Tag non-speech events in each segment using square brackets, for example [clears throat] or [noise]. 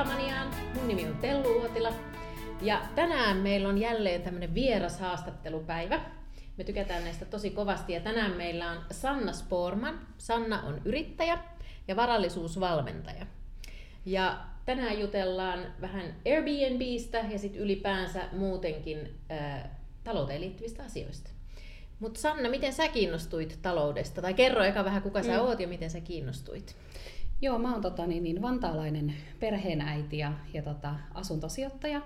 Rahamaniaan. Mun nimi on Tellu Uotila. Ja tänään meillä on jälleen tämmönen vieras haastattelupäivä. Me tykätään näistä tosi kovasti ja tänään meillä on Sanna Sporman. Sanna on yrittäjä ja varallisuusvalmentaja. Ja tänään jutellaan vähän Airbnbistä ja sitten ylipäänsä muutenkin ää, talouteen liittyvistä asioista. Mutta Sanna, miten sä kiinnostuit taloudesta? Tai kerro eka vähän, kuka sä mm. oot ja miten sä kiinnostuit? Joo, mä oon tota, niin, niin, vantaalainen perheenäiti ja, ja tota, asuntosijoittaja.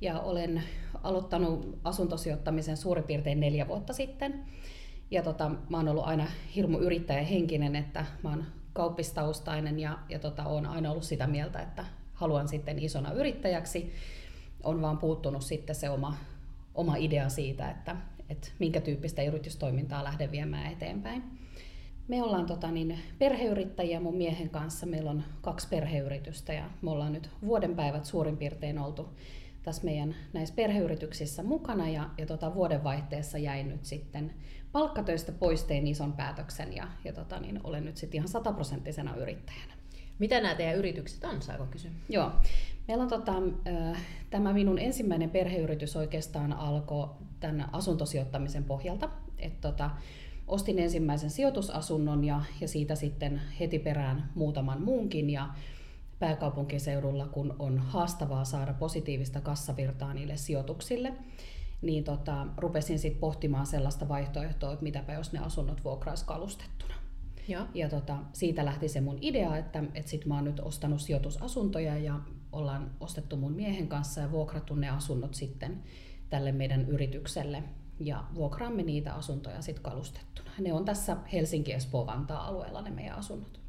Ja olen aloittanut asuntosijoittamisen suurin piirtein neljä vuotta sitten. Ja tota, mä oon ollut aina hirmu yrittäjähenkinen, että mä oon kauppistaustainen ja, ja tota, oon aina ollut sitä mieltä, että haluan sitten isona yrittäjäksi. On vaan puuttunut sitten se oma, oma idea siitä, että, että minkä tyyppistä yritystoimintaa lähden viemään eteenpäin. Me ollaan tota, niin, perheyrittäjiä mun miehen kanssa. Meillä on kaksi perheyritystä ja me ollaan nyt vuoden päivät suurin piirtein oltu tässä meidän näissä perheyrityksissä mukana ja, ja tota, vuodenvaihteessa jäin nyt sitten palkkatöistä pois, tein ison päätöksen ja, ja tota, niin, olen nyt sitten ihan sataprosenttisena yrittäjänä. Mitä nämä teidän yritykset on, saako kysyä? Joo. Meillä on tota, tämä minun ensimmäinen perheyritys oikeastaan alkoi tämän asuntosijoittamisen pohjalta. Et tota, ostin ensimmäisen sijoitusasunnon ja, ja siitä sitten heti perään muutaman muunkin. Ja pääkaupunkiseudulla, kun on haastavaa saada positiivista kassavirtaa niille sijoituksille, niin tota, rupesin sitten pohtimaan sellaista vaihtoehtoa, että mitäpä jos ne asunnot vuokraisi kalustettuna. Ja, ja tota, siitä lähti se mun idea, että, että sit mä oon nyt ostanut sijoitusasuntoja ja ollaan ostettu mun miehen kanssa ja vuokrattu ne asunnot sitten tälle meidän yritykselle ja vuokraamme niitä asuntoja sitten kalustettuna. Ne on tässä Helsinki-Espoo-Vantaa-alueella ne meidän asunnot.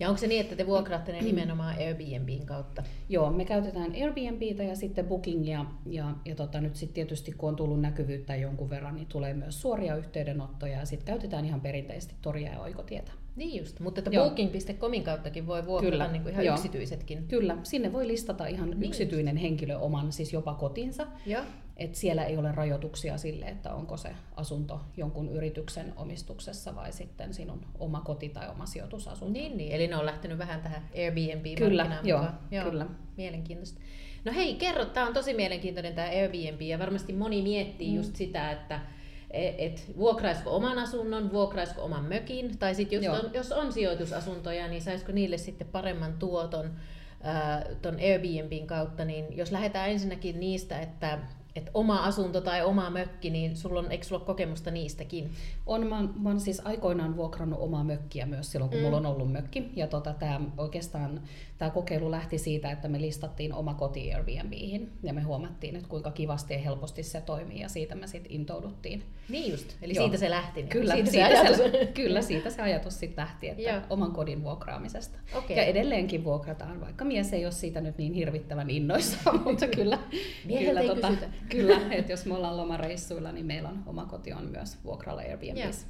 Ja onko se niin, että te vuokraatte ne nimenomaan Airbnbin kautta? Joo, me käytetään Airbnbitä ja sitten Bookingia. Ja, ja tota, nyt sitten tietysti kun on tullut näkyvyyttä jonkun verran, niin tulee myös suoria yhteydenottoja ja sitten käytetään ihan perinteisesti toria ja oikotietä. Niin just, mutta että booking.comin kauttakin voi vuokrata Kyllä. Niin kuin ihan Joo. yksityisetkin. Kyllä, sinne voi listata ihan niin yksityinen just. henkilö oman, siis jopa kotinsa. Joo. Et siellä ei ole rajoituksia sille, että onko se asunto jonkun yrityksen omistuksessa vai sitten sinun oma koti tai oma sijoitusasunto. Niin, niin. eli ne on lähtenyt vähän tähän Airbnb-markkinaan Kyllä, joo, joo, kyllä. Mielenkiintoista. No hei, kerro, tämä on tosi mielenkiintoinen tämä Airbnb ja varmasti moni miettii mm. just sitä, että E, et vuokraisiko oman asunnon, vuokraisiko oman mökin, tai sitten jos, on, jos on sijoitusasuntoja, niin saisiko niille sitten paremman tuoton tuon Airbnbin kautta, niin jos lähdetään ensinnäkin niistä, että et oma asunto tai oma mökki, niin sulla on, eikö sulla ole kokemusta niistäkin? On, mä, mä oon siis aikoinaan vuokrannut omaa mökkiä myös silloin, kun mm. mulla on ollut mökki. Ja tota, tää, oikeastaan tämä kokeilu lähti siitä, että me listattiin oma koti Airbnbihin. Ja me huomattiin, että kuinka kivasti ja helposti se toimii, ja siitä me sitten intouduttiin. Niin just, eli Joo. siitä se lähti. Niin kyllä, siitä, siitä, se ajatus. Se, kyllä, siitä se ajatus sitten lähti, että Joo. oman kodin vuokraamisesta. Okay. Ja edelleenkin vuokrataan, vaikka mies ei ole siitä nyt niin hirvittävän innoissaan, [laughs] mutta kyllä. kyllä, tota, Kyllä, että jos me ollaan lomareissuilla, niin meillä on oma koti on myös vuokralla Airbnbissä.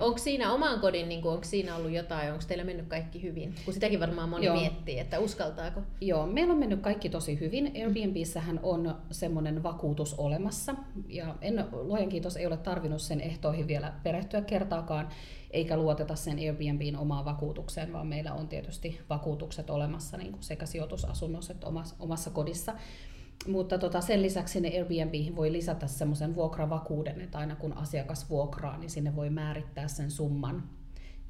Onko siinä oman kodin, niin onko siinä ollut jotain, onko teillä mennyt kaikki hyvin? Kun sitäkin varmaan moni Joo. miettii, että uskaltaako. Joo, meillä on mennyt kaikki tosi hyvin. Airbnbissähän on semmoinen vakuutus olemassa. Ja en, luojan kiitos, ei ole tarvinnut sen ehtoihin vielä perehtyä kertaakaan, eikä luoteta sen Airbnbin omaan vakuutukseen, vaan meillä on tietysti vakuutukset olemassa niin kuin sekä sijoitusasunnossa että omassa, omassa kodissa. Mutta tota, sen lisäksi sinne Airbnbihin voi lisätä semmoisen vuokravakuuden, että aina kun asiakas vuokraa, niin sinne voi määrittää sen summan,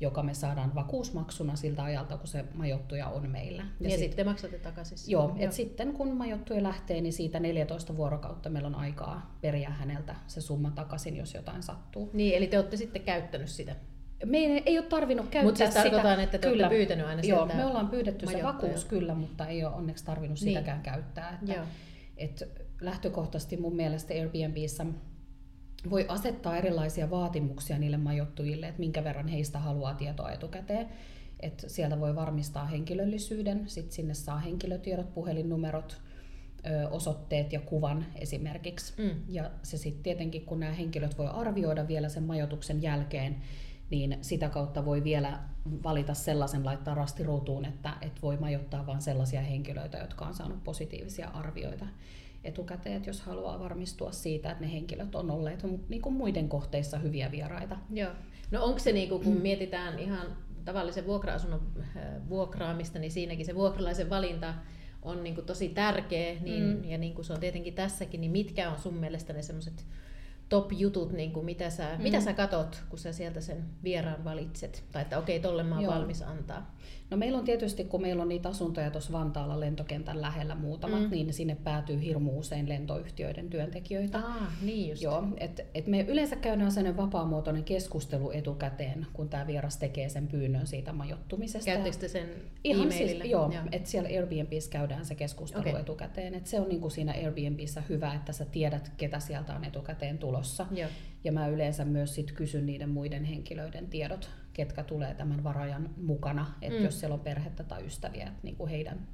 joka me saadaan vakuusmaksuna siltä ajalta, kun se majoittuja on meillä. Ja, ja sit, sitten maksatte takaisin. Joo, joo. Et sitten kun majoittuja lähtee, niin siitä 14 vuorokautta meillä on aikaa periä häneltä se summa takaisin, jos jotain sattuu. Niin, eli te olette sitten käyttänyt sitä? Meidän ei ole tarvinnut käyttää Mutta siis tarkoitan, että te kyllä, olette pyytänyt aina Joo, me ollaan pyydetty se vakuus kyllä, mutta ei ole onneksi tarvinnut niin. sitäkään käyttää. Että Joo. Et lähtökohtaisesti mun mielestä Airbnbissä voi asettaa erilaisia vaatimuksia niille majoittujille, että minkä verran heistä haluaa tietoa etukäteen. Et sieltä voi varmistaa henkilöllisyyden, sitten sinne saa henkilötiedot, puhelinnumerot, osoitteet ja kuvan esimerkiksi. Mm. Ja se sitten tietenkin, kun nämä henkilöt voi arvioida vielä sen majoituksen jälkeen, niin sitä kautta voi vielä valita sellaisen laittaa rastiruutuun, että, että voi majoittaa vain sellaisia henkilöitä, jotka on saanut positiivisia arvioita etukäteen, että jos haluaa varmistua siitä, että ne henkilöt on olleet niin kuin muiden kohteissa hyviä vieraita. Joo. No onko se, niin kuin, kun mietitään ihan tavallisen vuokra-asunnon äh, vuokraamista, niin siinäkin se vuokralaisen valinta on niin kuin tosi tärkeä, niin, mm. ja niin kuin se on tietenkin tässäkin, niin mitkä on sun mielestä ne semmoiset top-jutut, niin kuin mitä, sä, mm. mitä sä katot, kun sä sieltä sen vieraan valitset? Tai että okei, okay, tolle mä oon Joo. valmis antaa. No meillä on tietysti, kun meillä on niitä asuntoja tuossa Vantaalla lentokentän lähellä muutamat, mm. niin sinne päätyy hirmu usein lentoyhtiöiden työntekijöitä. Ah, niin just. Joo, et, et me yleensä käydään sellainen vapaamuotoinen keskustelu etukäteen, kun tämä vieras tekee sen pyynnön siitä majoittumisesta. Käyttekö sen Ihan siis, joo, joo. että siellä Airbnbissä käydään se keskustelu okay. etukäteen. Et se on niinku siinä Airbnbissä hyvä, että sä tiedät, ketä sieltä on etukäteen tulossa. Joo. Ja mä yleensä myös sit kysyn niiden muiden henkilöiden tiedot ketkä tulee tämän varajan mukana, että mm. jos siellä on perhettä tai ystäviä, että niin kuin heidän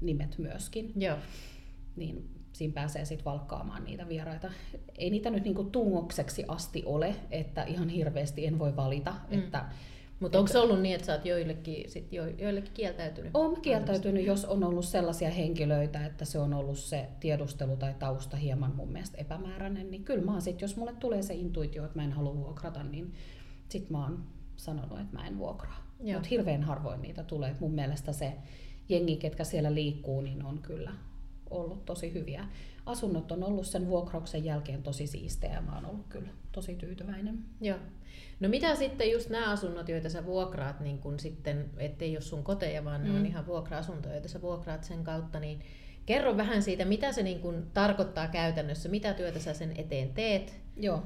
nimet myöskin. Joo. Niin siinä pääsee sitten valkkaamaan niitä vieraita. Ei niitä nyt niinku tungokseksi asti ole, että ihan hirveästi en voi valita. Mm. Että, mutta onko se ollut niin, että sä oot joillekin, sit jo, joillekin kieltäytynyt? Olen kieltäytynyt, jos on ollut sellaisia henkilöitä, että se on ollut se tiedustelu tai tausta hieman mun mielestä epämääräinen, niin kyllä mä oon sit, jos mulle tulee se intuitio, että mä en halua vuokrata, niin sit mä oon sanonut, että mä en vuokraa. Mutta hirveän harvoin niitä tulee. Mun mielestä se jengi, ketkä siellä liikkuu, niin on kyllä ollut tosi hyviä. Asunnot on ollut sen vuokrauksen jälkeen tosi siistejä ja mä oon ollut kyllä tosi tyytyväinen. Joo. No mitä sitten just nämä asunnot, joita sä vuokraat, niin kun sitten, ettei ole sun koteja, vaan mm. ne on mm. ihan vuokra-asuntoja, joita sä vuokraat sen kautta, niin kerro vähän siitä, mitä se niin kun tarkoittaa käytännössä, mitä työtä sä sen eteen teet. Joo.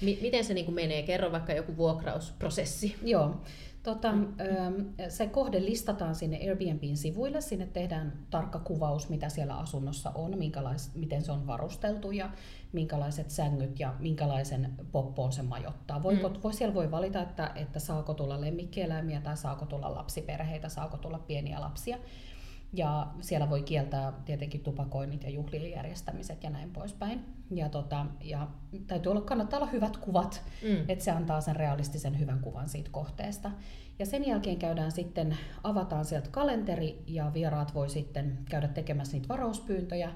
M- miten se niin menee? Kerro vaikka joku vuokrausprosessi. Joo. Tota, se kohde listataan sinne Airbnbin sivuille. Sinne tehdään tarkka kuvaus, mitä siellä asunnossa on, minkälais, miten se on varusteltu ja minkälaiset sängyt ja minkälaisen poppoon se majoittaa. Voiko, mm. voi, siellä voi valita, että, että saako tulla lemmikkieläimiä tai saako tulla lapsiperheitä, saako tulla pieniä lapsia. Ja siellä voi kieltää tietenkin tupakoinnit ja juhlien järjestämiset ja näin poispäin. Ja, tota, ja täytyy olla, kannattaa olla hyvät kuvat, mm. että se antaa sen realistisen hyvän kuvan siitä kohteesta. Ja sen jälkeen käydään sitten, avataan sieltä kalenteri ja vieraat voi sitten käydä tekemässä niitä varauspyyntöjä.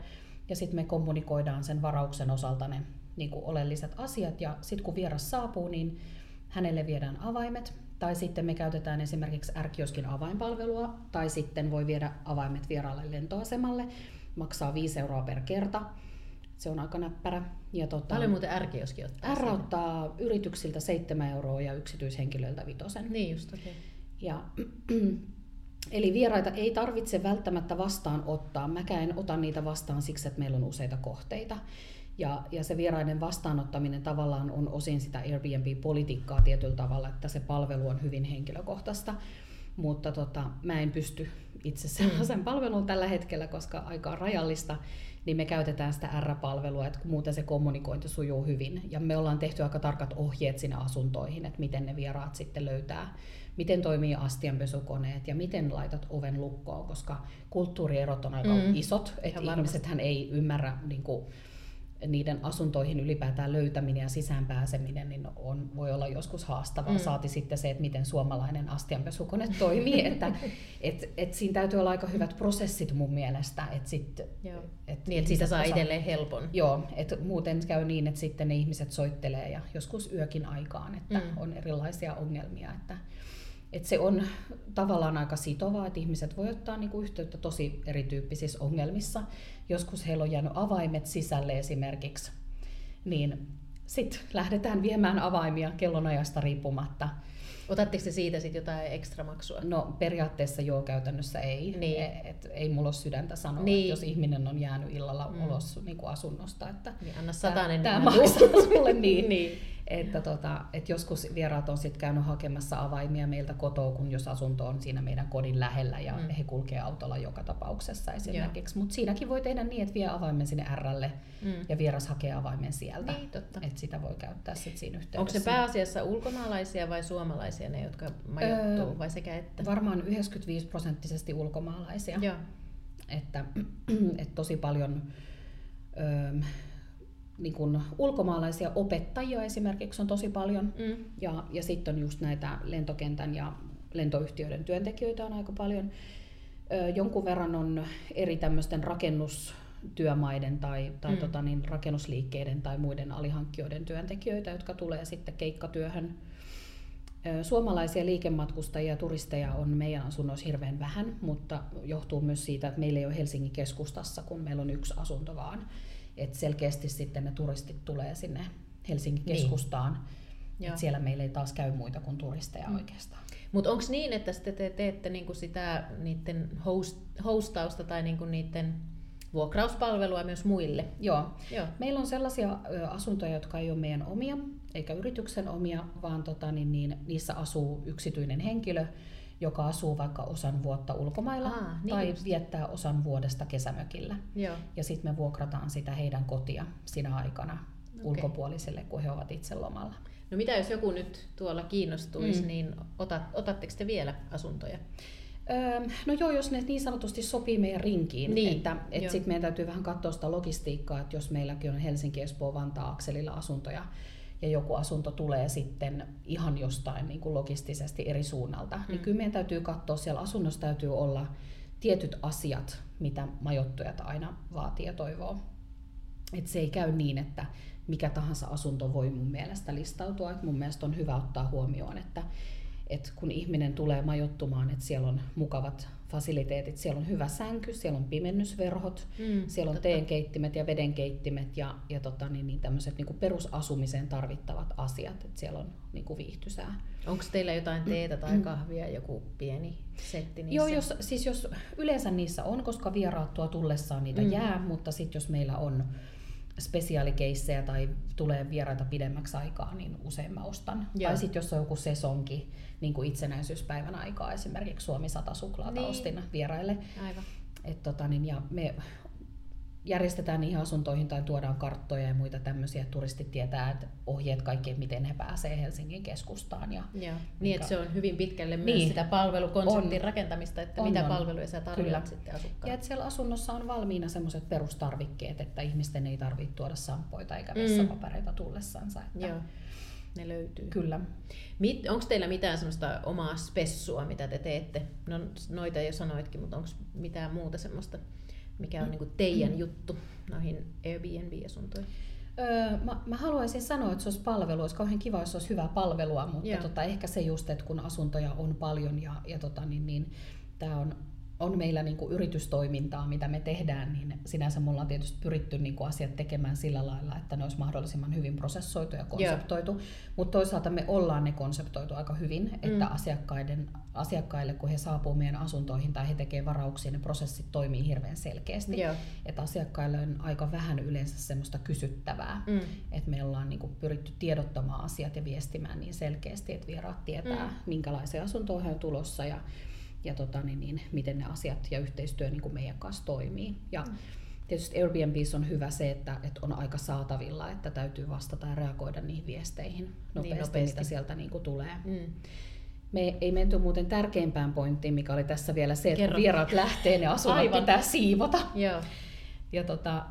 Ja sitten me kommunikoidaan sen varauksen osalta ne niin kuin oleelliset asiat. Ja sitten kun vieras saapuu, niin hänelle viedään avaimet tai sitten me käytetään esimerkiksi R-kioskin avainpalvelua, tai sitten voi viedä avaimet vieraalle lentoasemalle, maksaa 5 euroa per kerta. Se on aika näppärä. Ja tota, Paljon muuten R-kioski ottaa? R ottaa yrityksiltä 7 euroa ja yksityishenkilöiltä vitosen. Niin just. Okay. Ja, [clears throat] eli vieraita ei tarvitse välttämättä vastaanottaa. Mäkään en ota niitä vastaan siksi, että meillä on useita kohteita. Ja, ja se vieraiden vastaanottaminen tavallaan on osin sitä Airbnb-politiikkaa tietyllä tavalla, että se palvelu on hyvin henkilökohtaista. Mutta tota, mä en pysty itse sellaisen palveluun tällä hetkellä, koska aika on rajallista, niin me käytetään sitä R-palvelua, että muuten se kommunikointi sujuu hyvin. Ja me ollaan tehty aika tarkat ohjeet sinne asuntoihin, että miten ne vieraat sitten löytää, miten toimii astianpesukoneet ja miten laitat oven lukkoon, koska kulttuurierot on aika mm. isot, että ihmisethän ei ymmärrä niin kuin, niiden asuntoihin ylipäätään löytäminen ja sisään pääseminen niin on, voi olla joskus haastavaa. Mm. Saati sitten se, että miten suomalainen astianpesukone toimii. [laughs] että et, et siinä täytyy olla aika hyvät prosessit mun mielestä. Et sit, Joo. Et niin, että siitä saa itselleen helpon. Joo, että muuten käy niin, että sitten ne ihmiset soittelee ja joskus yökin aikaan, että mm. on erilaisia ongelmia. Että, et se on tavallaan aika sitovaa, että ihmiset voi ottaa niinku yhteyttä tosi erityyppisissä ongelmissa. Joskus heillä on jäänyt avaimet sisälle esimerkiksi, niin sitten lähdetään viemään avaimia kellonajasta riippumatta. Otatteko te siitä sitten jotain ekstra maksua? No periaatteessa joo, käytännössä ei. Niin. Et, et, ei mulla ole sydäntä sanoa, niin. että jos ihminen on jäänyt illalla mm. ulos niin kuin asunnosta, että niin, anna satainen. Tämä maksaa sulle niin. [laughs] niin. Että tota, et joskus vieraat on sitten käynyt hakemassa avaimia meiltä kotoa, kun jos asunto on siinä meidän kodin lähellä ja mm. he kulkee autolla joka tapauksessa esimerkiksi. Mutta siinäkin voi tehdä niin, että vie avaimen sinne Rlle mm. ja vieras hakee avaimen sieltä. Niin, totta. Et sitä voi käyttää sit siinä yhteydessä. Onko se pääasiassa ulkomaalaisia vai suomalaisia ne, jotka majoittuu öö, vai sekä että? Varmaan 95 prosenttisesti ulkomaalaisia. Joo. Että, [clears throat] että tosi paljon... Öö, niin kuin ulkomaalaisia opettajia esimerkiksi on tosi paljon. Mm. Ja, ja sitten on just näitä lentokentän ja lentoyhtiöiden työntekijöitä on aika paljon. Ö, jonkun verran on eri tämmöisten rakennustyömaiden tai, tai mm. tota niin, rakennusliikkeiden tai muiden alihankkijoiden työntekijöitä, jotka tulee sitten keikkatyöhön Suomalaisia liikematkustajia ja turisteja on meidän asunnoissa hirveän vähän, mutta johtuu myös siitä, että meillä ei ole Helsingin keskustassa, kun meillä on yksi asunto vaan. Et selkeästi sitten ne turistit tulee sinne Helsingin niin. keskustaan. Niin. siellä meillä ei taas käy muita kuin turisteja mm. oikeastaan. Mutta onko niin, että te teette niinku sitä niiden host, hostausta tai niinku niiden vuokrauspalvelua myös muille? Joo. Joo. Meillä on sellaisia asuntoja, jotka ei ole meidän omia, eikä yrityksen omia, vaan tota, niin, niin, niissä asuu yksityinen henkilö, joka asuu vaikka osan vuotta ulkomailla Aa, niin tai just. viettää osan vuodesta kesämökillä. Joo. Ja sitten me vuokrataan sitä heidän kotia sinä aikana okay. ulkopuoliselle, kun he ovat itse lomalla. No mitä jos joku nyt tuolla kiinnostuisi, mm. niin otat, otatteko te vielä asuntoja? Öö, no joo, jos ne niin sanotusti sopii meidän rinkiin, niin, että et sitten meidän täytyy vähän katsoa sitä logistiikkaa, että jos meilläkin on Helsinki, Espoo, Vantaa, Akselilla asuntoja, ja joku asunto tulee sitten ihan jostain niin kuin logistisesti eri suunnalta, niin mm. niin kyllä meidän täytyy katsoa, siellä asunnossa täytyy olla tietyt asiat, mitä majoittujat aina vaatii ja toivoo. Et se ei käy niin, että mikä tahansa asunto voi mun mielestä listautua. Et mun mielestä on hyvä ottaa huomioon, että et kun ihminen tulee majoittumaan, että siellä on mukavat fasiliteetit, siellä on hyvä sänky, siellä on pimennysverhot, mm, siellä on totta. teenkeittimet ja vedenkeittimet ja, ja tota, niin, niin tämmöiset niin perusasumiseen tarvittavat asiat, että siellä on niin kuin viihtysää. Onko teillä jotain teetä tai mm. kahvia, joku pieni setti niissä? Joo, jos, siis jos yleensä niissä on, koska vieraat tuo tullessaan niitä mm. jää, mutta sitten jos meillä on spesiaalikeissejä tai tulee vieraita pidemmäksi aikaa, niin usein mä ostan. Joo. Tai sitten jos on joku sesonki, niin kuin itsenäisyyspäivän aikaa esimerkiksi Suomi 100 suklaata niin. ostin vieraille. Aivan. Et tota, niin, ja me järjestetään niihin asuntoihin tai tuodaan karttoja ja muita tämmöisiä, että turistit tietää, että ohjeet kaikki, miten he pääsee Helsingin keskustaan. Ja Joo. Niin, että se on hyvin pitkälle myös niin. sitä palvelukonseptin on. rakentamista, että on, mitä on. palveluja sä tarjoat sitten asukkaille. Ja että siellä asunnossa on valmiina semmoiset perustarvikkeet, että ihmisten ei tarvitse tuoda sampoita eikä vessapapereita mm. tullessansa. Että Joo. Ne löytyy. Kyllä. Onko teillä mitään semmoista omaa spessua, mitä te teette? No noita jo sanoitkin, mutta onko mitään muuta semmoista mikä on niin teidän juttu noihin Airbnb-asuntoihin? Öö, mä, mä haluaisin sanoa, että se olisi palvelu, olisi kauhean kiva, jos olisi hyvää palvelua, mutta tota, ehkä se just, että kun asuntoja on paljon ja, ja tota, niin, niin, tämä on on meillä niin kuin yritystoimintaa, mitä me tehdään, niin sinänsä mulla on tietysti pyritty niin kuin asiat tekemään sillä lailla, että ne olisi mahdollisimman hyvin prosessoitu ja konseptoitu, mutta toisaalta me ollaan ne konseptoitu aika hyvin, että mm. asiakkaiden, asiakkaille, kun he saapuu meidän asuntoihin tai he tekevät varauksia, ne prosessit toimii hirveän selkeästi. Joo. Että asiakkaille on aika vähän yleensä semmoista kysyttävää, mm. että me ollaan niin kuin pyritty tiedottamaan asiat ja viestimään niin selkeästi, että vieraat tietää, mm. minkälaisia asuntoja on tulossa ja ja tota, niin, niin, miten ne asiat ja yhteistyö niin kuin meidän kanssa toimii. Ja mm. tietysti Airbnbs on hyvä se, että, että on aika saatavilla, että täytyy vastata ja reagoida niihin viesteihin nopeasti, niin nopeasti. mitä sieltä niin kuin tulee. Mm. Me ei menty muuten tärkeimpään pointtiin, mikä oli tässä vielä se, että Kerro. vieraat lähtee, ne asunnot pitää siivota. Joo. Ja tota,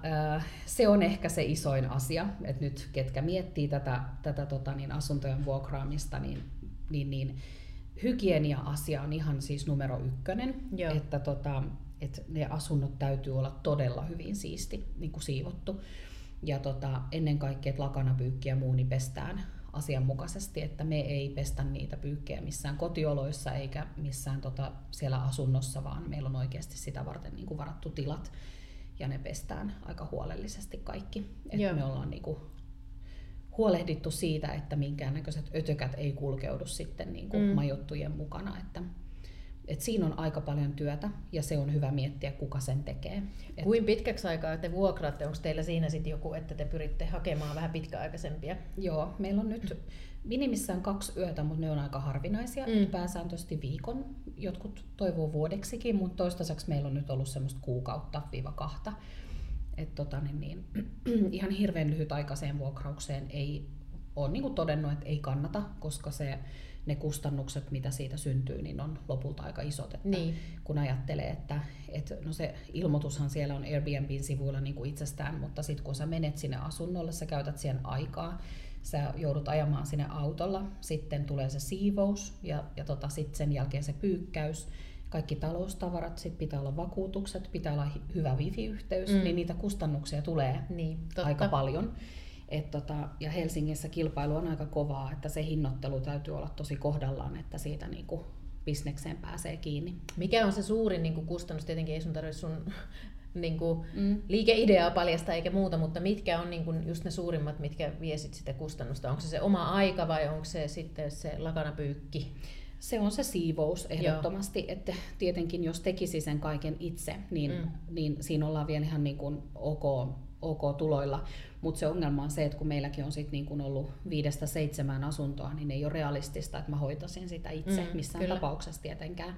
se on ehkä se isoin asia, että nyt ketkä miettii tätä, tätä tota, niin asuntojen vuokraamista, niin, niin, niin hygienia-asia on ihan siis numero ykkönen, Joo. että tota, että ne asunnot täytyy olla todella hyvin siisti niin kuin siivottu. Ja tota, ennen kaikkea, että lakanapyykki ja muu niin pestään asianmukaisesti, että me ei pestä niitä pyykkejä missään kotioloissa eikä missään tota, siellä asunnossa, vaan meillä on oikeasti sitä varten niin kuin varattu tilat ja ne pestään aika huolellisesti kaikki. Että me ollaan niin kuin huolehdittu siitä, että minkäännäköiset ötökät ei kulkeudu sitten niin kuin mm. majoittujen mukana. Että, et siinä on aika paljon työtä ja se on hyvä miettiä, kuka sen tekee. Et... Kuin pitkäksi aikaa te vuokraatte? Onko teillä siinä sitten joku, että te pyritte hakemaan vähän pitkäaikaisempia? Joo, meillä on nyt minimissään kaksi yötä, mutta ne on aika harvinaisia. Mm. Pääsääntöisesti viikon. Jotkut toivoo vuodeksikin, mutta toistaiseksi meillä on nyt ollut semmoista kuukautta viiva kahta et tota, niin, niin, [clears throat] ihan hirveän lyhytaikaiseen vuokraukseen ei ole niin todennut, että ei kannata, koska se, ne kustannukset, mitä siitä syntyy, niin on lopulta aika isot. Että niin. Kun ajattelee, että, että no se ilmoitushan siellä on Airbnbin sivuilla niin kuin itsestään, mutta sitten kun sä menet sinne asunnolle, sä käytät siihen aikaa, sä joudut ajamaan sinne autolla, sitten tulee se siivous ja, ja tota, sitten sen jälkeen se pyykkäys, kaikki taloustavarat, sit pitää olla vakuutukset, pitää olla hyvä wifi-yhteys, mm. niin niitä kustannuksia tulee niin, totta. aika paljon. Et tota, ja Helsingissä kilpailu on aika kovaa, että se hinnoittelu täytyy olla tosi kohdallaan, että siitä niinku bisnekseen pääsee kiinni. Mikä on se suurin niin kuin kustannus? Tietenkin ei sun tarvitse sun [laughs] niin kuin, mm. liikeideaa paljasta eikä muuta, mutta mitkä on niin kuin, just ne suurimmat, mitkä vie sit sitä kustannusta? Onko se se oma aika vai onko se sitten se lakanapyykki? Se on se siivous ehdottomasti, Joo. että tietenkin jos tekisi sen kaiken itse, niin, mm. niin siinä ollaan vielä ihan niin kuin ok, ok tuloilla. Mutta se ongelma on se, että kun meilläkin on sit niin kun ollut viidestä seitsemään asuntoa, niin ei ole realistista, että mä hoitasin sitä itse mm, missään kyllä. tapauksessa tietenkään.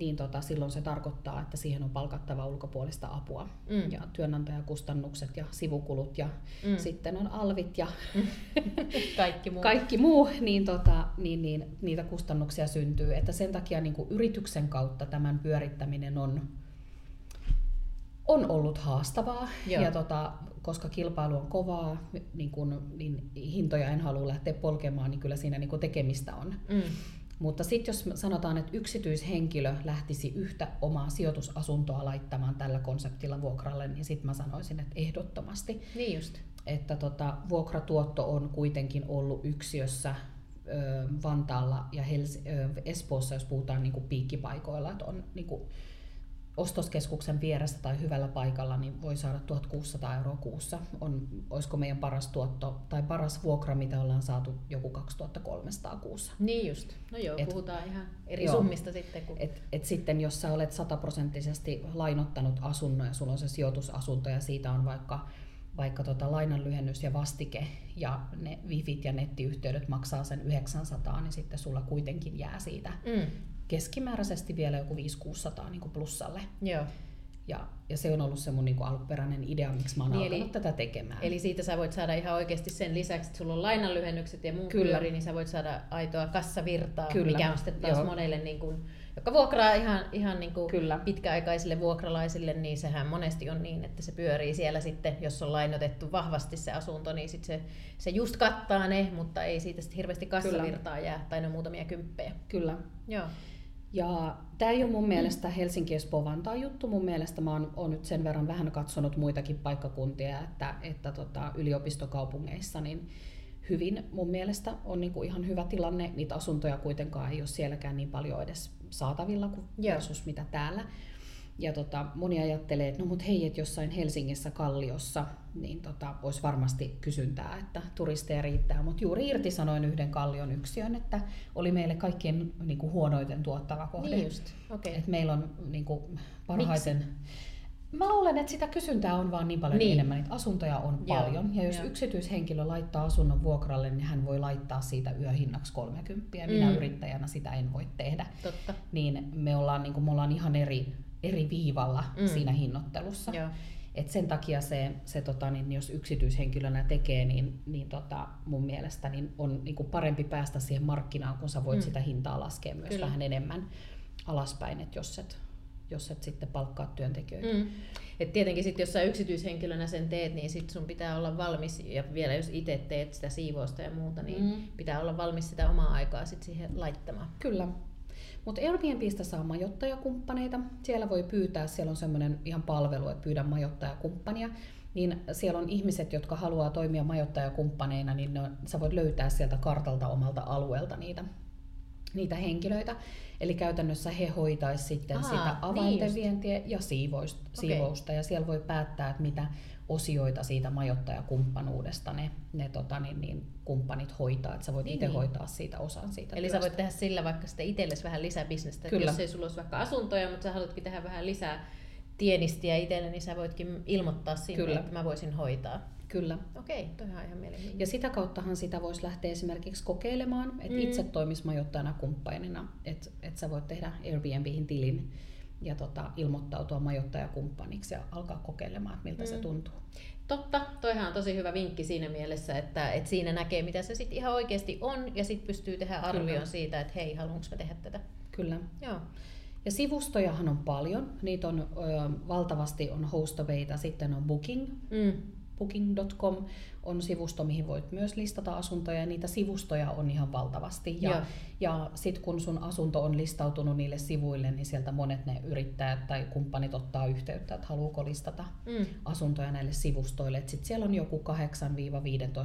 Niin tota, silloin se tarkoittaa, että siihen on palkattava ulkopuolista apua. Mm. Ja työnantajakustannukset ja sivukulut ja mm. sitten on alvit ja [laughs] kaikki muu. kaikki muu niin, tota, niin, niin, niitä kustannuksia syntyy. Että sen takia niin yrityksen kautta tämän pyörittäminen on on ollut haastavaa, Joo. ja tota, koska kilpailu on kovaa, niin, kun, niin hintoja en halua lähteä polkemaan, niin kyllä siinä niin kun tekemistä on. Mm. Mutta sitten jos sanotaan, että yksityishenkilö lähtisi yhtä omaa sijoitusasuntoa laittamaan tällä konseptilla vuokralle, niin sitten mä sanoisin, että ehdottomasti. Niin just. Että tota, vuokratuotto on kuitenkin ollut yksiössä Vantaalla ja Hels- Espoossa, jos puhutaan niin kuin piikkipaikoilla, että on niin kuin ostoskeskuksen vieressä tai hyvällä paikalla, niin voi saada 1600 euroa kuussa. On, olisiko meidän paras tuotto tai paras vuokra, mitä ollaan saatu joku 2300 kuussa. Niin just. No joo, et, puhutaan ihan eri joo, summista sitten. Kun... Et, et sitten jos sä olet sataprosenttisesti lainottanut asunnon ja sulla on se sijoitusasunto ja siitä on vaikka vaikka tota lainanlyhennys ja vastike ja ne wifit ja nettiyhteydet maksaa sen 900, niin sitten sulla kuitenkin jää siitä mm keskimääräisesti vielä joku 500-600 niin plussalle. Joo. Ja, ja se on ollut se mun niin kuin alkuperäinen idea, miksi mä oon niin eli, tätä tekemään. Eli siitä sä voit saada ihan oikeasti sen lisäksi, että sulla on lainanlyhennykset ja muut Kyllä. pyöri, niin sä voit saada aitoa kassavirtaa, Kyllä. mikä on sitten taas Joo. monelle, niin kuin, joka vuokraa ihan, ihan niin kuin Kyllä. pitkäaikaisille vuokralaisille, niin sehän monesti on niin, että se pyörii siellä sitten, jos on lainotettu vahvasti se asunto, niin sit se, se just kattaa ne, mutta ei siitä sitten hirveästi kassavirtaa Kyllä. jää, tai ne muutamia kymppejä. Kyllä. Joo. Ja tämä ei ole mun mielestä Helsinki Espoo juttu. Mun mielestä mä oon, oon nyt sen verran vähän katsonut muitakin paikkakuntia, että, että tota, yliopistokaupungeissa niin hyvin mun mielestä on niinku ihan hyvä tilanne. Niitä asuntoja kuitenkaan ei ole sielläkään niin paljon edes saatavilla kuin versus mitä täällä. Ja tota, moni ajattelee, että no mut hei, että jossain Helsingissä Kalliossa niin tota, olisi varmasti kysyntää, että turisteja riittää. Mutta juuri irtisanoin yhden Kallion yksiön, että oli meille kaikkien niin kuin, huonoiten tuottava kohde. Niin just, okay. Et meillä on niin kuin, parhaiten... Miksi? Mä luulen, että sitä kysyntää on vaan niin paljon niin. enemmän, että asuntoja on Joo. paljon. Ja jos Joo. yksityishenkilö laittaa asunnon vuokralle, niin hän voi laittaa siitä yöhinnaksi 30. Minä mm. yrittäjänä sitä en voi tehdä. Totta. Niin me ollaan, niin kuin, me ollaan ihan eri eri viivalla mm. siinä hinnoittelussa. Joo. Et sen takia se, se tota, niin jos yksityishenkilönä tekee, niin, niin tota, mun mielestä niin on niin kuin parempi päästä siihen markkinaan, kun sä voit mm. sitä hintaa laskea myös Kyllä. vähän enemmän alaspäin, että jos et, jos et sitten palkkaa työntekijöitä. Mm. Et tietenkin sit, jos sä yksityishenkilönä sen teet, niin sit sun pitää olla valmis, ja vielä jos itse teet sitä siivousta ja muuta, niin mm. pitää olla valmis sitä omaa aikaa sit siihen laittamaan. Kyllä, mutta Airbnbistä saa majoittajakumppaneita. Siellä voi pyytää, siellä on semmoinen ihan palvelu, että pyydän majoittajakumppania. Niin siellä on ihmiset, jotka haluaa toimia majoittajakumppaneina, niin ne, sä voit löytää sieltä kartalta omalta alueelta niitä, niitä henkilöitä. Eli käytännössä he hoitaisivat sitten Aa, sitä avainten niin vientiä ja siivousta, okay. siivousta. Ja siellä voi päättää, että mitä osioita siitä majoittajakumppanuudesta ne, ne tota, niin, niin, kumppanit hoitaa, että sä voit niin. itse hoitaa siitä osan siitä Eli työstä. sä voit tehdä sillä vaikka sitten itsellesi vähän lisää bisnestä, että jos ei sulla olisi vaikka asuntoja, mutta sä haluatkin tehdä vähän lisää tienistiä itselle, niin sä voitkin ilmoittaa sinne, Kyllä. että mä voisin hoitaa. Kyllä. Okei, toi on ihan mielenkiintoista. Ja sitä kauttahan sitä voisi lähteä esimerkiksi kokeilemaan, että mm. itse toimisi majoittajana kumppanina, että et sä voit tehdä Airbnbihin tilin ja tota, ilmoittautua majoittajakumppaniksi ja alkaa kokeilemaan, että miltä mm. se tuntuu. Totta, toihan on tosi hyvä vinkki siinä mielessä, että, että siinä näkee mitä se sitten ihan oikeasti on ja sitten pystyy tehdä arvion Kyllä. siitä, että hei, haluanko mä tehdä tätä. Kyllä. Joo. Ja sivustojahan on paljon. Niitä on ö, valtavasti on hostaveita, sitten on booking, mm booking.com on sivusto, mihin voit myös listata asuntoja, ja niitä sivustoja on ihan valtavasti. Ja, ja sitten kun sun asunto on listautunut niille sivuille, niin sieltä monet ne yrittäjät tai kumppanit ottaa yhteyttä, että haluuko listata mm. asuntoja näille sivustoille. Sitten siellä on joku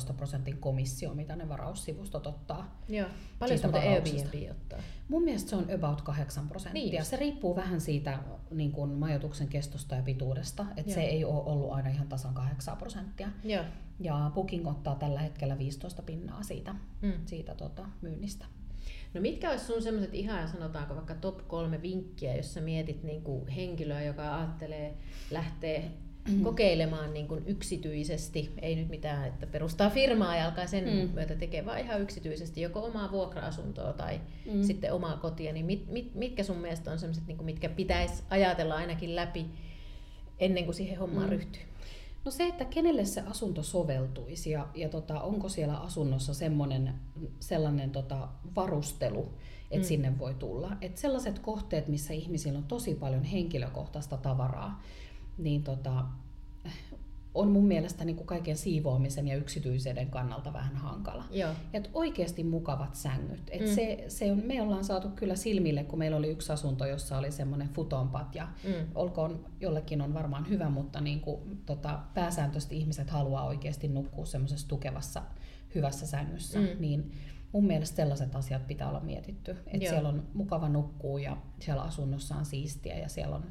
8-15 prosentin komissio, mitä ne varaussivustot ottaa. Joo. Paljon muuten Airbnb ottaa? Mun mielestä se on about 8 prosenttia. Niin se riippuu vähän siitä niin kuin majoituksen kestosta ja pituudesta. Että se ei ole ollut aina ihan tasan 8 prosenttia. Joo. Ja Booking ottaa tällä hetkellä 15 pinnaa siitä, mm. siitä tota, myynnistä. No mitkä olisi sun semmoiset ihan sanotaanko vaikka top kolme vinkkiä, jos sä mietit niin kuin henkilöä, joka ajattelee lähteä mm. kokeilemaan niin kuin yksityisesti, ei nyt mitään, että perustaa firmaa ja alkaa sen mm. myötä tekemään, vaan ihan yksityisesti joko omaa vuokra-asuntoa tai mm. sitten omaa kotia, niin mit, mit, mitkä sun mielestä on semmoiset, niin mitkä pitäisi ajatella ainakin läpi ennen kuin siihen hommaan mm. ryhtyy? No se, että kenelle se asunto soveltuisi ja, ja tota, onko siellä asunnossa semmoinen, sellainen tota, varustelu, että mm. sinne voi tulla. Et sellaiset kohteet, missä ihmisillä on tosi paljon henkilökohtaista tavaraa, niin tota, on mun mielestä niin kuin kaiken siivoamisen ja yksityisyyden kannalta vähän hankala. Joo. Et oikeasti mukavat sängyt. Et mm. se, se on, me ollaan saatu kyllä silmille, kun meillä oli yksi asunto, jossa oli semmoinen futonpat, ja mm. olkoon jollekin on varmaan hyvä, mutta niin kuin, tota, pääsääntöisesti ihmiset haluaa oikeasti nukkua semmoisessa tukevassa, hyvässä sängyssä, mm. niin mun mielestä sellaiset asiat pitää olla mietitty. Että siellä on mukava nukkua ja siellä asunnossa on siistiä ja siellä on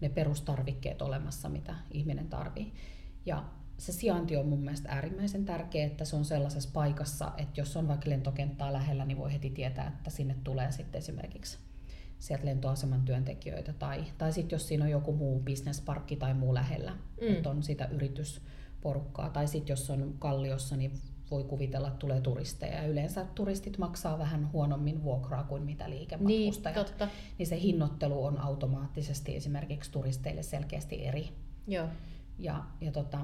ne perustarvikkeet olemassa, mitä ihminen tarvii. Ja se sijainti on mun mielestä äärimmäisen tärkeä, että se on sellaisessa paikassa, että jos on vaikka lentokenttää lähellä, niin voi heti tietää, että sinne tulee sitten esimerkiksi sieltä lentoaseman työntekijöitä, tai, tai sitten jos siinä on joku muu bisnesparkki tai muu lähellä, mm. että on sitä yritysporukkaa, tai sitten jos on kalliossa, niin voi kuvitella, että tulee turisteja. Ja yleensä turistit maksaa vähän huonommin vuokraa kuin mitä liikematkustajat. Niin, totta. niin se hinnoittelu on automaattisesti esimerkiksi turisteille selkeästi eri. Joo. Ja, ja tota,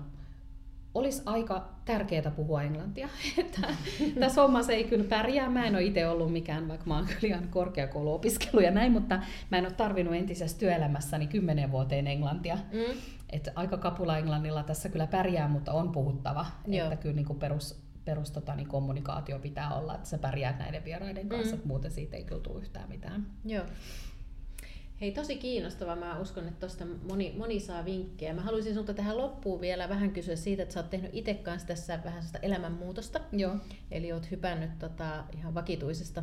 olisi aika tärkeää puhua englantia. [laughs] Tässä hommassa ei kyllä pärjää. Mä en ole itse ollut mikään, vaikka mä oon kyllä ihan korkeakouluopiskelu ja näin, mutta mä en ole tarvinnut entisessä työelämässäni kymmenen vuoteen englantia. Mm. Että aika kapula englannilla tässä kyllä pärjää, mutta on puhuttava. Joo. Että kyllä niin perus, perus tota, niin kommunikaatio pitää olla, että sä pärjäät näiden vieraiden kanssa, mm. muuten siitä ei kyllä tule yhtään mitään. Joo. Hei, tosi kiinnostavaa. Mä uskon, että tuosta moni, moni saa vinkkejä. Mä haluaisin sinulta tähän loppuun vielä vähän kysyä siitä, että sä oot tehnyt itse kanssa tässä vähän sitä elämänmuutosta. Joo. Eli oot hypännyt tota, ihan vakituisesta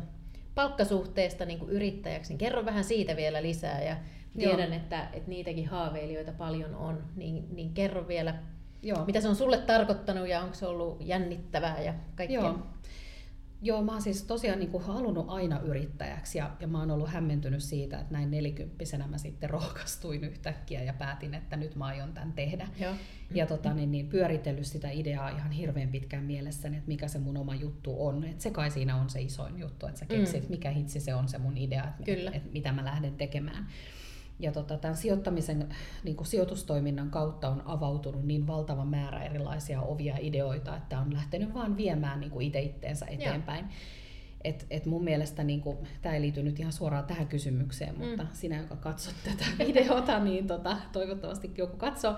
palkkasuhteesta niin kuin yrittäjäksi. Niin kerro vähän siitä vielä lisää ja tiedän, että, että niitäkin haaveilijoita paljon on. Niin, niin kerro vielä, Joo. mitä se on sulle tarkoittanut ja onko se ollut jännittävää ja kaikkea. Joo. Joo, mä oon siis tosiaan niin kuin halunnut aina yrittäjäksi ja, ja mä oon ollut hämmentynyt siitä, että näin nelikymppisenä mä sitten rohkastuin yhtäkkiä ja päätin, että nyt mä aion tämän tehdä. Joo. Ja tota, niin, niin, pyöritellyt sitä ideaa ihan hirveän pitkään mielessäni, että mikä se mun oma juttu on. Et se kai siinä on se isoin juttu, että sä keksit, mm. mikä hitsi se on se mun idea, että, että mitä mä lähden tekemään. Ja tota, tämän sijoittamisen, niin kuin sijoitustoiminnan kautta on avautunut niin valtava määrä erilaisia ovia ideoita, että on lähtenyt vaan viemään niin kuin itse itteensä eteenpäin. Et, et mun mielestä niin kuin, tämä ei liity nyt ihan suoraan tähän kysymykseen, mutta mm. sinä, joka katsot tätä [laughs] videota, niin tota, toivottavasti joku katsoo,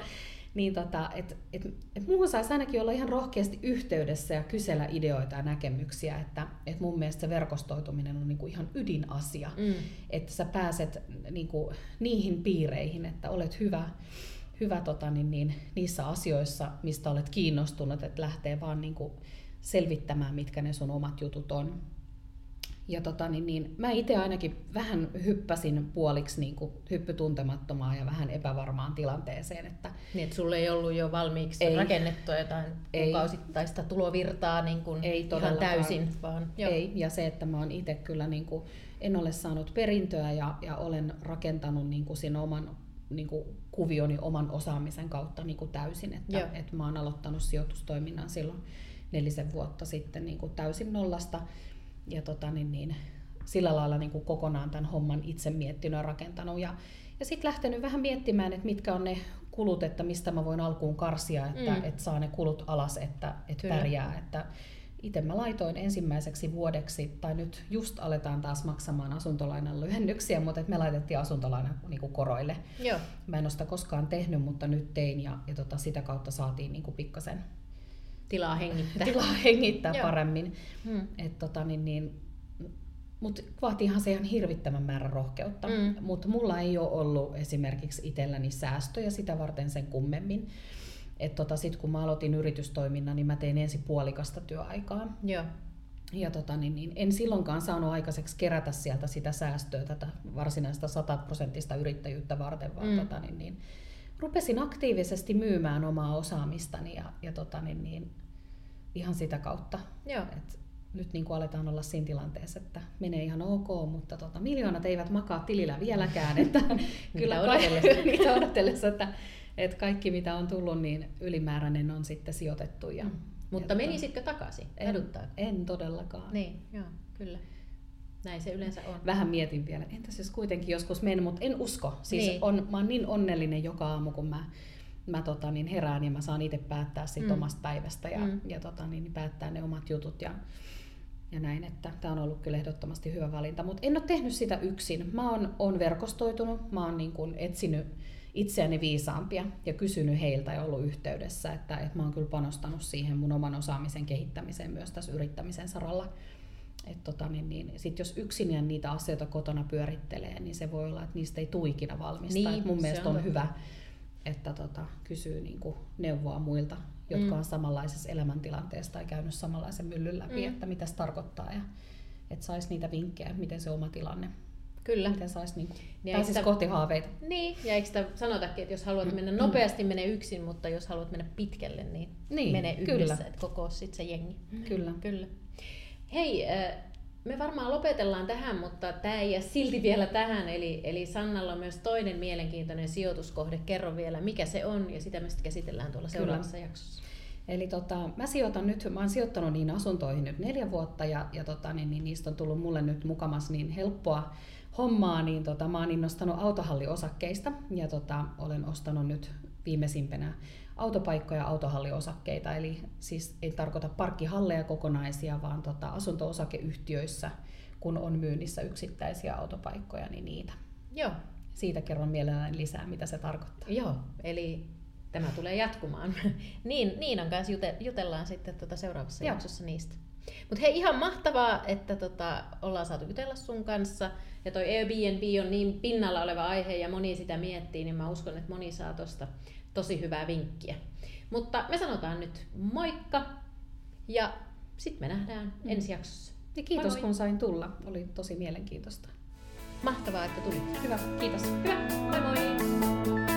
niin tota, että et, et muuhun saisi ainakin olla ihan rohkeasti yhteydessä ja kysellä ideoita ja näkemyksiä, että et mun mielestä se verkostoituminen on niinku ihan ydinasia, mm. että sä pääset niinku niihin piireihin, että olet hyvä, hyvä tota, niin, niin, niissä asioissa, mistä olet kiinnostunut, että lähtee vaan niinku selvittämään, mitkä ne sun omat jutut on ja tota, niin, niin, mä itse ainakin vähän hyppäsin puoliksi niin kuin hyppytuntemattomaan ja vähän epävarmaan tilanteeseen. Että niin, että sulle ei ollut jo valmiiksi ei, rakennettua jotain ei, kuukausittaista tulovirtaa niin kuin ei ihan täysin. Vaan, jo. Ei, ja se, että mä oon itse kyllä niin kuin, en ole saanut perintöä ja, ja olen rakentanut niin kuin sen oman niin kuin kuvioni oman osaamisen kautta niin kuin täysin. Että, että mä oon aloittanut sijoitustoiminnan silloin nelisen vuotta sitten niin kuin täysin nollasta ja tota, niin, niin, sillä lailla niin kuin kokonaan tämän homman itse miettinyt ja rakentanut. Ja, ja sitten lähtenyt vähän miettimään, että mitkä on ne kulut, että mistä mä voin alkuun karsia, että, mm. että saa ne kulut alas, että, että pärjää. Että itse mä laitoin ensimmäiseksi vuodeksi, tai nyt just aletaan taas maksamaan asuntolainan lyhennyksiä, mutta et me laitettiin asuntolainan niin koroille. Joo. Mä en ole sitä koskaan tehnyt, mutta nyt tein ja, ja tota, sitä kautta saatiin niin kuin pikkasen tilaa hengittää, [laughs] tilaa hengittää paremmin. Hmm. Et tota, niin, niin, mutta vaatiihan se ihan hirvittävän määrän rohkeutta. Mm. Mutta mulla ei ole ollut esimerkiksi itselläni säästöjä sitä varten sen kummemmin. Et tota, sit kun mä aloitin yritystoiminnan, niin mä tein ensin puolikasta työaikaa. Joo. Ja tota, niin, niin, en silloinkaan saanut aikaiseksi kerätä sieltä sitä säästöä, tätä varsinaista sataprosenttista yrittäjyyttä varten, vaan Mm. tota, niin, niin, rupesin aktiivisesti myymään omaa osaamistani ja, ja tota, niin, niin, ihan sitä kautta. Joo. Et nyt niin kuin aletaan olla siinä tilanteessa, että menee ihan ok, mutta tota, miljoonat eivät makaa tilillä vieläkään. Että [laughs] kyllä odotellessa. [laughs] niitä odotellessa, että, että kaikki mitä on tullut, niin ylimääräinen on sitten sijoitettu. Ja, Mm. Mutta ja menisitkö takaisin? en, Eduttaa. en todellakaan. Niin, joo, kyllä. Näin se yleensä on. Vähän mietin vielä, entäs jos kuitenkin joskus menen, mutta en usko. Siis Niin. on, mä oon niin onnellinen joka aamu, kun mä, mä tota, niin herään ja mä saan itse päättää sit Mm. omasta päivästä ja, Mm. ja tota, niin, päättää ne omat jutut ja, ja näin, että tämä on ollut kyllä ehdottomasti hyvä valinta. Mutta en ole tehnyt sitä yksin. Mä oon, oon verkostoitunut, mä oon niin kun etsinyt itseäni viisaampia ja kysynyt heiltä ja ollut yhteydessä, että, että mä oon kyllä panostanut siihen mun oman osaamisen kehittämiseen myös tässä yrittämisen saralla. Et tota, niin, niin, sit jos yksin ja niitä asioita kotona pyörittelee, niin se voi olla, että niistä ei tule ikinä valmista. Niin, Et mun mielestä on on, totta. hyvä, että tota, kysyy niin kuin neuvoa muilta, jotka Mm. on samanlaisessa elämäntilanteessa tai käynyt samanlaisen myllyn läpi, Mm. että mitä se tarkoittaa ja että saisi niitä vinkkejä, miten se oma tilanne, Kyllä. miten saisi niin Niin, pääsisi sitä- kohti haaveita. Niin, ja eikö sitä sanotakin, että jos haluat mennä nopeasti, mene yksin, mutta jos haluat mennä pitkälle, niin, Niin, mene kyllä. yhdessä, että koko sit se jengi. Kyllä. Kyllä. Hei, äh, me varmaan lopetellaan tähän, mutta tämä ei jää silti vielä tähän. Eli, eli Sannalla on myös toinen mielenkiintoinen sijoituskohde. Kerro vielä, mikä se on, ja sitä me sitten käsitellään tuolla seuraavassa jaksossa. Eli tota, mä sijoitan nyt, mä oon sijoittanut niin asuntoihin nyt neljä vuotta ja, ja tota, niin, niin niistä on tullut mulle nyt mukamas niin helppoa hommaa, niin tota, mä oon innostanut autohalliosakkeista ja tota, olen ostanut nyt viimeisimpänä autopaikkoja autohalliosakkeita, eli siis ei tarkoita parkkihalleja kokonaisia, vaan tota, asunto-osakeyhtiöissä, kun on myynnissä yksittäisiä autopaikkoja, niin niitä. Joo, Siitä kerron mielelläni lisää, mitä se tarkoittaa. joo. Eli tämä tulee jatkumaan. [laughs] niin, Niinan kanssa jute, jutellaan sitten tuota seuraavassa Joo. jaksossa niistä. Mutta hei, ihan mahtavaa, että tota, ollaan saatu jutella sun kanssa. Ja toi Airbnb on niin pinnalla oleva aihe ja moni sitä miettii, niin mä uskon, että moni saa tosta tosi hyvää vinkkiä. Mutta me sanotaan nyt moikka ja sitten me nähdään Mm. ensi jaksossa. Ja kiitos Moi moi. kun sain tulla, oli tosi mielenkiintoista. Mahtavaa, että tulit. Hyvä, kiitos. Hyvä, moi moi!